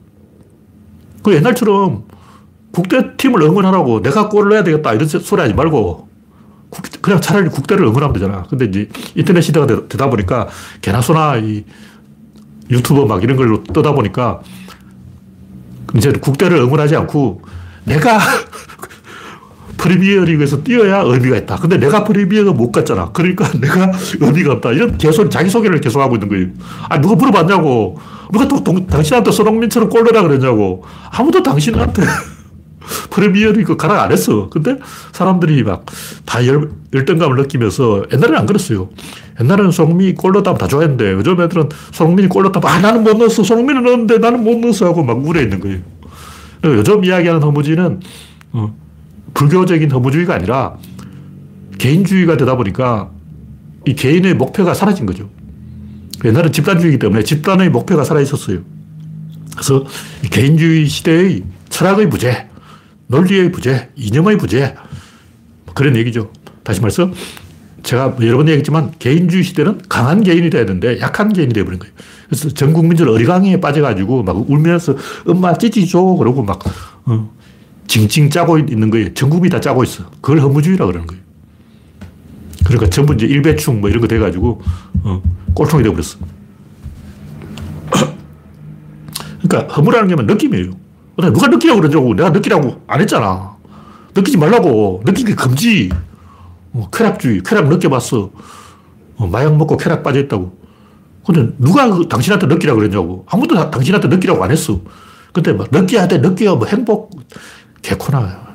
그 옛날처럼 국대팀을 응원하라고 내가 골을 넣어야 되겠다 이런 소리 하지 말고 그냥 차라리 국대를 응원하면 되잖아. 근데 이제 인터넷 시대가 되다 보니까 개나 소나 이 유튜버 막 이런 걸로 떠다 보니까 이제 국대를 응원하지 않고 내가 프리미어 리그에서 뛰어야 의미가 있다. 근데 내가 프리미어가 못 갔잖아. 그러니까 내가 의미가 없다. 이런 개소리, 자기소개를 계속 하고 있는 거예요. 아, 누가 물어봤냐고. 누가 또 동, 당신한테 손흥민처럼 골넣라 그랬냐고. 아무도 당신한테 프리미어 리그 가라 안 했어. 근데 사람들이 막다 열, 열등감을 느끼면서 옛날에는 안 그랬어요. 옛날에는 손흥민이 골 넣었다면 다 좋아했는데 요즘 애들은 손흥민이 골 넣었다면 아, 나는 못 넣었어. 손흥민은 넣었는데 나는 못 넣었어. 하고 막 우려 있는 거예요. 요즘 이야기하는 허무지는 어, 불교적인 허무주의가 아니라 개인주의가 되다 보니까 이 개인의 목표가 사라진 거죠. 옛날은 집단주의이기 때문에 집단의 목표가 살아 있었어요. 그래서 개인주의 시대의 철학의 부재, 논리의 부재, 이념의 부재, 그런 얘기죠. 다시 말해서 제가 여러 번 얘기했지만 개인주의 시대는 강한 개인이 돼야 되는데 약한 개인이 돼버린 거예요. 그래서 전 국민들 어리광에 빠져가지고 막 울면서 엄마 찌찌 줘 그러고 막 어, 징징 짜고 있는 거예요. 전국이 다 짜고 있어. 그걸 허무주의라 그러는 거예요. 그러니까 전부 이제 일배충 뭐 이런 거 돼가지고, 어, 꼴통이 돼버렸어. 그러니까 허무라는 게 느낌이에요. 누가 느끼라고 그러냐고. 내가 느끼라고 안 했잖아. 느끼지 말라고. 느끼기 금지. 어, 쾌락주의. 쾌락 느껴봤어. 어, 마약 먹고 쾌락 빠져있다고. 근데 누가 그 당신한테 느끼라고 그랬냐고. 아무도 다, 당신한테 느끼라고 안 했어. 근데 막 느껴야 돼, 느껴. 뭐 행복. 개코나.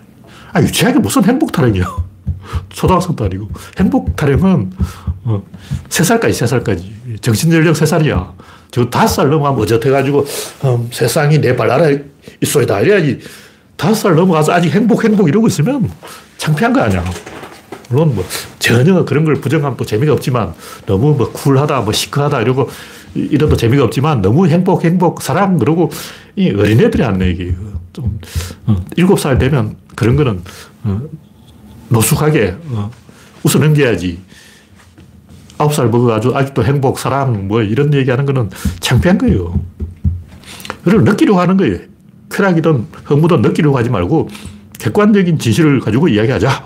아, 유치하게 무슨 행복 타령이야. 초등학생도 아니고. 행복 타령은 어, 3살까지, 3살까지. 정신연령 3살이야. 저 5살 넘어가면 어젓해가지고 음, 세상이 내 발 아래 있소이다. 이래야지. 5살 넘어가서 아직 행복, 행복 이러고 있으면 창피한 거 아니야. 물론 뭐 전혀 그런 걸 부정하면 또 재미가 없지만 너무 뭐 쿨하다, 뭐 시크하다 이러고 이래도 재미가 없지만 너무 행복, 행복, 사랑 그러고 이 어린애들이 하는 얘기. 좀 어, 일곱 살 되면 그런 거는 어, 노숙하게 어, 웃어 넘겨야지. 아홉 살 먹어가지고 아직도 행복, 사랑 뭐 이런 얘기 하는 거는 창피한 거예요. 그걸 느끼려고 하는 거예요. 쾌락이든 허무든 느끼려고 하지 말고 객관적인 진실을 가지고 이야기하자.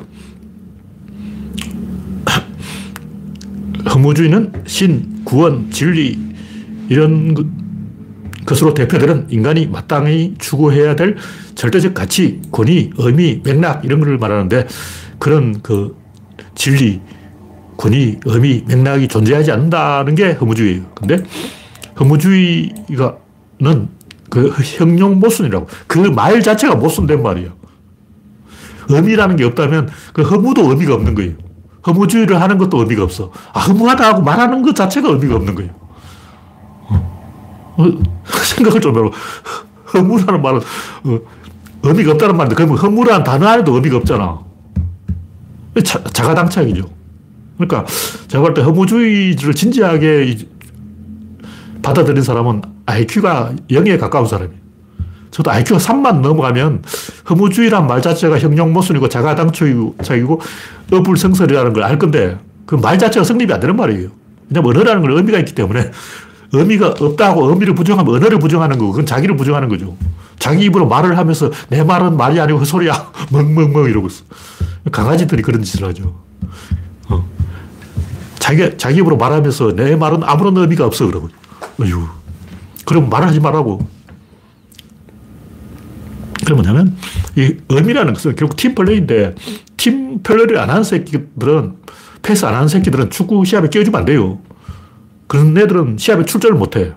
허무주의는 신, 구원, 진리 이런 것으로 대표되는 인간이 마땅히 추구해야 될 절대적 가치, 권위, 의미, 맥락 이런 걸 말하는데 그런 그 진리, 권위, 의미, 맥락이 존재하지 않는다는 게 허무주의예요. 근데 허무주의가는 그 형용 모순이라고. 그 말 자체가 모순된 말이에요. 의미라는 게 없다면 그 허무도 의미가 없는 거예요. 허무주의를 하는 것도 의미가 없어. 아, 허무하다 하고 말하는 것 자체가 의미가 없는 거예요. 어, 어 생각을 좀 해봐. 허무라는 말은 어, 의미가 없다는 말인데, 그러면 허무라는 단어 안에도 의미가 없잖아. 자, 자가당착이죠. 그러니까 제가 볼 때 허무주의를 진지하게 받아들인 사람은 IQ가 0에 가까운 사람이에요. 저도 IQ가 3만 넘어가면 허무주의란 말 자체가 형용모순이고 자가당착이고 어불성설이라는 걸 알 건데 그 말 자체가 성립이 안 되는 말이에요. 왜냐면 언어라는 건 의미가 있기 때문에 의미가 없다고 의미를 부정하면 언어를 부정하는 거고 그건 자기를 부정하는 거죠. 자기 입으로 말을 하면서 내 말은 말이 아니고 헛소리야. 멍멍멍 이러고 있어. 강아지들이 그런 짓을 하죠. 어. 자기, 자기 입으로 말하면서 내 말은 아무런 의미가 없어. 그러고. 어휴. 그럼 말하지 말라고. 그게 뭐냐면, 이 의미라는 것은 결국 팀플레이인데, 팀플레이를 안 하는 새끼들은, 패스 안 하는 새끼들은 축구 시합에 끼워주면 안 돼요. 그런 애들은 시합에 출전을 못 해.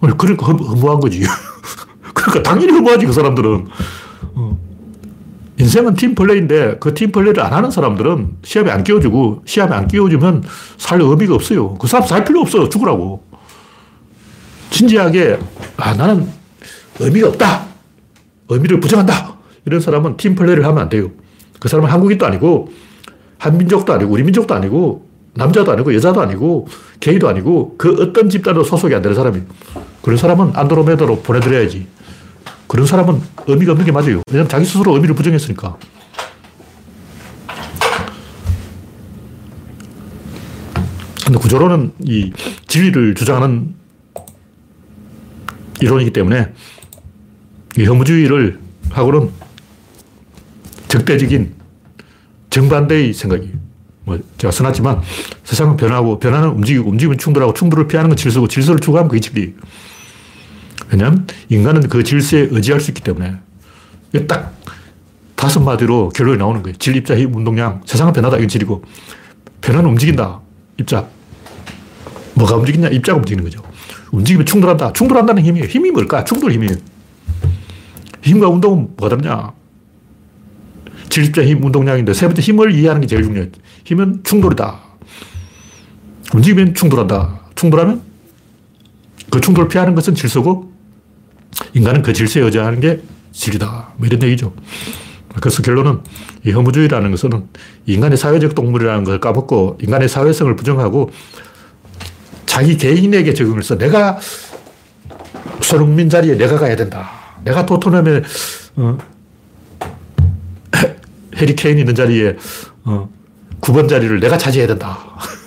그러니까 허무한 거지. 그러니까 당연히 허무하지, 그 사람들은. 어. 인생은 팀플레이인데 그 팀플레이를 안 하는 사람들은 시합에 안 끼워주고 시합에 안 끼워주면 살 의미가 없어요. 그 사람 살 필요 없어. 죽으라고. 진지하게, 아, 나는 의미가 없다. 의미를 부정한다. 이런 사람은 팀플레이를 하면 안 돼요. 그 사람은 한국인도 아니고, 한민족도 아니고, 우리 민족도 아니고, 남자도 아니고, 여자도 아니고, 게이도 아니고, 그 어떤 집단도 소속이 안 되는 사람이에요. 그런 사람은 안드로메다로 보내드려야지. 그런 사람은 의미가 없는 게 맞아요. 왜냐면 자기 스스로 의미를 부정했으니까. 근데 구조로는 이 진리를 주장하는 이론이기 때문에 이 허무주의를 하고는 적대적인 정반대의 생각이에요. 뭐 제가 써놨지만 세상은 변하고 변화는 움직이고 움직이면 충돌하고 충돌을 피하는 건 질서고 질서를 추구하면 그게 진리예요. 왜냐하면 인간은 그 질서에 의지할 수 있기 때문에 딱 다섯 마디로 결론이 나오는 거예요. 질, 입자, 힘, 운동량. 세상은 변하다. 이건 질이고 변화는 움직인다. 입자. 뭐가 움직이냐? 입자가 움직이는 거죠. 움직이면 충돌한다. 충돌한다는 힘이에요. 힘이 뭘까? 충돌 힘이에요. 힘과 운동은 뭐가 다르냐? 질입자 힘, 운동량인데 세 번째 힘을 이해하는 게 제일 중요해요. 힘은 충돌이다. 움직이면 충돌한다. 충돌하면 그 충돌을 피하는 것은 질서고 인간은 그 질서에 의지하는 게 질이다. 뭐 이런 얘기죠. 그래서 결론은 이 허무주의라는 것은 인간의 사회적 동물이라는 걸 까먹고 인간의 사회성을 부정하고 자기 개인에게 적용을 해서 내가 손흥민 자리에 내가 가야 된다. 내가 토트넘에 어, 해리케인 있는 자리에 어, 9번 자리를 내가 차지해야 된다.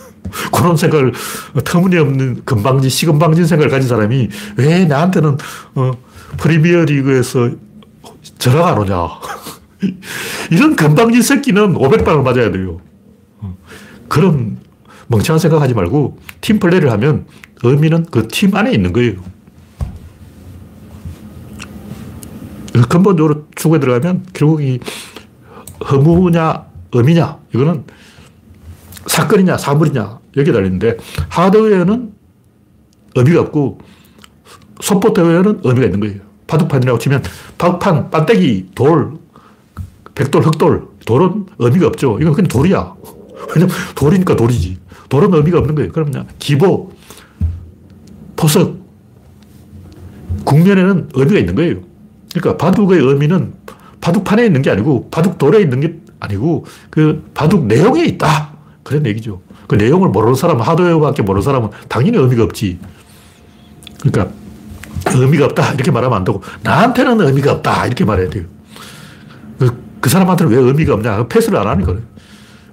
그런 생각을 터무니없는 금방진, 시금방진 생각을 가진 사람이 왜 나한테는 어, 프리미어 리그에서 전화가 안 오냐. 이런 건방진 새끼는 500방을 맞아야 돼요. 그런 멍청한 생각하지 말고 팀 플레이를 하면 의미는 그 팀 안에 있는 거예요. 근본적으로 추구에 들어가면 결국 이 허무냐, 의미냐, 이거는 사건이냐, 사물이냐, 여기에 달리는데 하드웨어는 의미가 없고 소프트웨어는 의미가 있는 거예요. 바둑판이라고 치면 바둑판, 반대기, 돌, 백돌, 흑돌, 돌은 의미가 없죠. 이건 그냥 돌이야. 왜냐면 돌이니까 돌이지. 돌은 의미가 없는 거예요. 그럼 그냥 기보, 포석, 국면에는 의미가 있는 거예요. 그러니까 바둑의 의미는 바둑판에 있는 게 아니고 바둑돌에 있는 게 아니고 그 바둑 내용에 있다. 그런 얘기죠. 그 내용을 모르는 사람은 하드웨어밖에 모르는 사람은 당연히 의미가 없지. 그러니까 의미가 없다 이렇게 말하면 안 되고 나한테는 의미가 없다 이렇게 말해야 돼요. 그, 그 사람한테는 왜 의미가 없냐? 패스를 안 하니까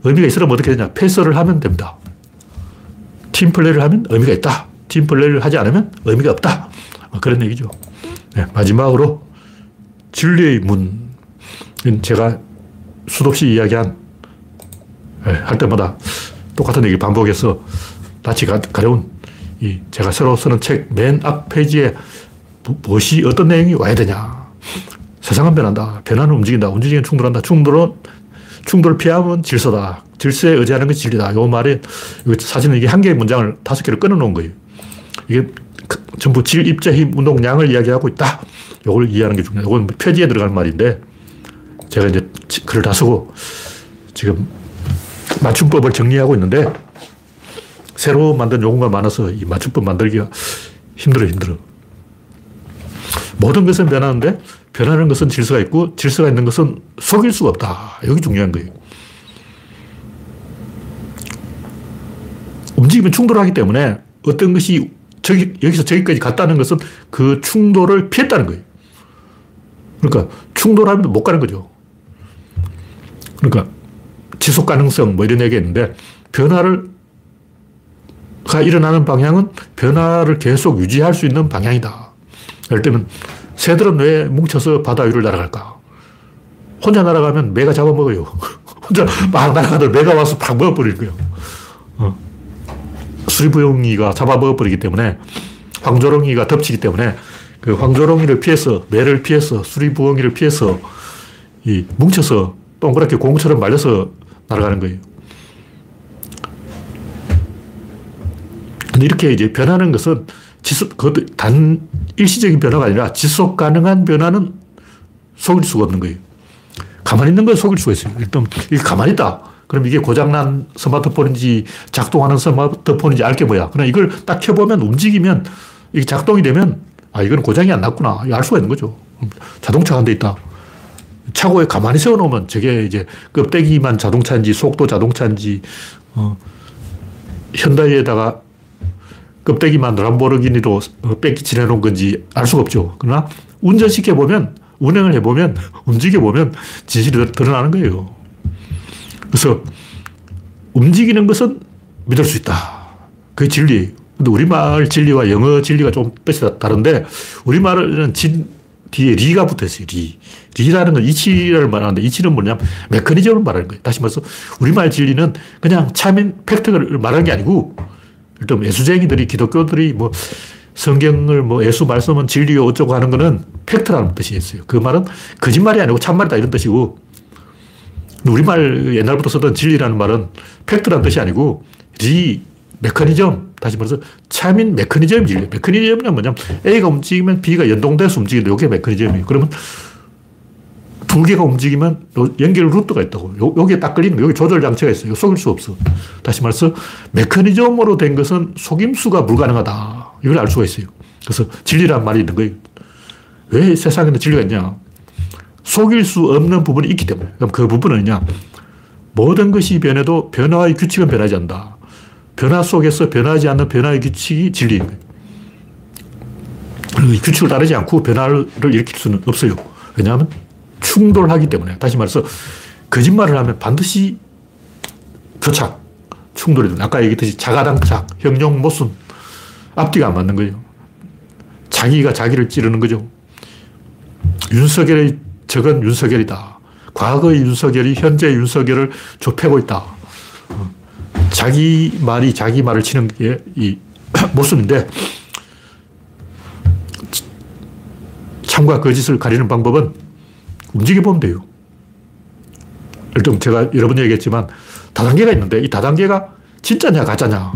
의미가 있으면 어떻게 되냐? 패스를 하면 됩니다. 팀 플레이를 하면 의미가 있다. 팀 플레이를 하지 않으면 의미가 없다. 뭐 그런 얘기죠. 네, 마지막으로 진리의 문. 제가 수도 없이 이야기한, 네, 할 때마다 똑같은 얘기 반복해서 낯이 가려운 이 제가 새로 쓰는 책 맨 앞 페이지에 무엇이 어떤 내용이 와야 되냐. 세상은 변한다. 변화는 움직인다. 움직이는 충돌한다. 충돌은 충돌을 피하면 질서다. 질서에 의지하는 것이 진리다. 요 말에 사실은 이게 한 개의 문장을 다섯 개를 끊어 놓은 거예요. 이게 그 전부 질, 입자, 힘, 운동량을 이야기하고 있다. 요걸 이해하는 게 중요해요. 이건 표지에 들어가는 말인데 제가 이제 글을 다 쓰고 지금 맞춤법을 정리하고 있는데 새로 만든 용어가 많아서 이 맞춤법 만들기가 힘들어, 힘들어. 모든 것은 변하는데 변하는 것은 질서가 있고 질서가 있는 것은 속일 수가 없다. 여기 중요한 거예요. 움직이면 충돌하기 때문에 어떤 것이 저기, 여기서 저기까지 갔다는 것은 그 충돌을 피했다는 거예요. 그러니까 충돌하면 못 가는 거죠. 그러니까 지속 가능성 뭐 이런 얘기 했는데 변화를 가 일어나는 방향은 변화를 계속 유지할 수 있는 방향이다. 예를 들면 새들은 왜 뭉쳐서 바다 위를 날아갈까? 혼자 날아가면 매가 잡아먹어요. 혼자 막 날아가다 매가 와서 팍 먹어버릴 거예요. 어. 수리부용이가 잡아먹어버리기 때문에 황조롱이가 덮치기 때문에 그 황조롱이를 피해서 매를 피해서 수리부엉이를 피해서 이 뭉쳐서 동그랗게 공처럼 말려서 날아가는 거예요. 근데 이렇게 이제 변하는 것은 지속, 그것도 단 일시적인 변화가 아니라 지속 가능한 변화는 속일 수가 없는 거예요. 가만히 있는 건 속일 수가 있어요. 일단, 이게 가만히 있다. 그럼 이게 고장난 스마트폰인지 작동하는 스마트폰인지 알게 뭐야. 그냥 이걸 딱 켜보면 움직이면 이게 작동이 되면 아, 이건 고장이 안 났구나. 알 수가 있는 거죠. 자동차가 한 대 있다. 차고에 가만히 세워놓으면 저게 이제 껍데기만 자동차인지 속도 자동차인지, 어, 현대에다가 껍데기만 람보르기니로 뺏기 지내놓은 건지 알 수가 없죠. 그러나 운전시켜 보면, 운행을 해보면, 움직여 보면 진실이 드러나는 거예요. 그래서 움직이는 것은 믿을 수 있다. 그게 진리예요. 근데 우리말 진리와 영어 진리가 좀 뜻이 다른데, 우리말은 진, 뒤에 리가 붙어 있어요, 리. 리라는 건 이치를 말하는데, 이치는 뭐냐면 메커니즘을 말하는 거예요. 다시 말해서, 우리말 진리는 그냥 참인 팩트를 말하는 게 아니고, 일단 예수쟁이들이, 기독교들이 뭐 성경을 뭐 예수 말씀은 진리요 어쩌고 하는 거는 팩트라는 뜻이 있어요. 그 말은 거짓말이 아니고 참말이다 이런 뜻이고 우리말 옛날부터 쓰던 진리라는 말은 팩트라는 뜻이 아니고 리, 메커니즘, 다시 말해서 참인 메커니즘이 진리. 메커니즘은 뭐냐면 A가 움직이면 B가 연동돼서 움직이는데 이게 메커니즘이에요. 그러면 두 개가 움직이면 연결 루트가 있다고. 요, 여기에 딱 걸리는 거 여기 조절 장치가 있어요. 속일 수 없어. 다시 말해서 메커니즘으로 된 것은 속임수가 불가능하다. 이걸 알 수가 있어요. 그래서 진리란 말이 있는 거예요. 왜 세상에는 진리가 있냐? 속일 수 없는 부분이 있기 때문에. 그럼 그 부분은 냐 모든 것이 변해도 변화의 규칙은 변하지 않는다. 변화 속에서 변하지 않는 변화의 규칙이 진리인 거예요. 이 규칙을 따르지 않고 변화를 일으킬 수는 없어요. 왜냐하면 충돌하기 때문에. 다시 말해서 거짓말을 하면 반드시 표착, 충돌이 됩니다. 아까 얘기했듯이 자가당착, 형용, 모순, 앞뒤가 안 맞는 거예요. 자기가 자기를 찌르는 거죠. 윤석열의 적은 윤석열이다. 과거의 윤석열이 현재 윤석열을 좁히고 있다. 자기 말이 자기 말을 치는 게 이 모순인데 참과 거짓을 가리는 방법은 움직여보면 돼요. 일단 제가 여러 번 얘기했지만 다단계가 있는데 이 다단계가 진짜냐 가짜냐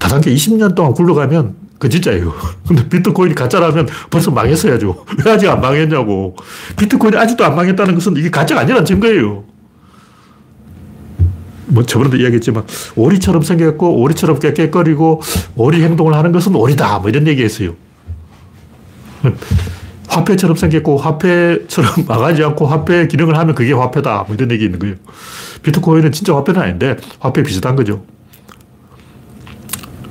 다단계 20년 동안 굴러가면 그 진짜예요. 근데 비트코인이 가짜라면 벌써 망했어야죠. 왜 아직 안 망했냐고. 비트코인이 아직도 안 망했다는 것은 이게 가짜가 아니라는 증거예요. 뭐 저번에도 이야기했지만 오리처럼 생겼고 오리처럼 깨깨거리고 오리 행동을 하는 것은 오리다 뭐 이런 얘기했어요. 화폐처럼 생겼고 화폐처럼 망하지 않고 화폐 기능을 하면 그게 화폐다 뭐 이런 얘기 있는 거예요. 비트코인은 진짜 화폐는 아닌데 화폐 비슷한 거죠.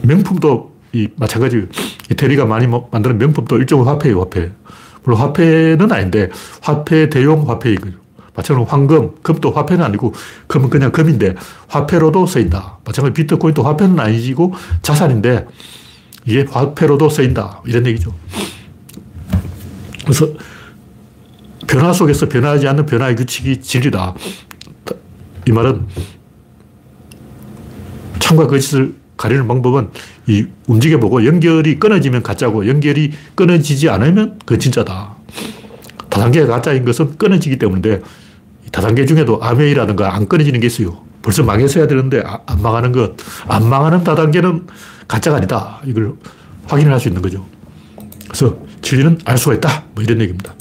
명품도 이 마찬가지 이태리가 많이 뭐 만드는 명품도 일종의 화폐예요, 화폐. 물론 화폐는 아닌데 화폐 대용 화폐인 거죠. 마찬가지로 황금, 금도 화폐는 아니고 금은 그냥 금인데 화폐로도 쓰인다. 마찬가지로 비트코인도 화폐는 아니고 자산인데 이게 화폐로도 쓰인다. 이런 얘기죠. 그래서 변화 속에서 변하지 않는 변화의 규칙이 진리다. 이 말은 참과 거짓을 가리는 방법은 이 움직여보고 연결이 끊어지면 가짜고 연결이 끊어지지 않으면 그 진짜다. 다단계가 가짜인 것은 끊어지기 때문인데 다단계 중에도 아메이라든가 안 끊어지는 게 있어요. 벌써 망했어야 되는데 아, 안 망하는 것. 안 망하는 다단계는 가짜가 아니다. 이걸 확인을 할 수 있는 거죠. 그래서 진리는 알 수가 있다. 뭐 이런 얘기입니다.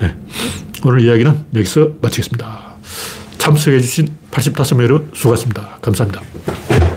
네. 오늘 이야기는 여기서 마치겠습니다. 참석해주신 85명 여러분 수고하셨습니다. 감사합니다.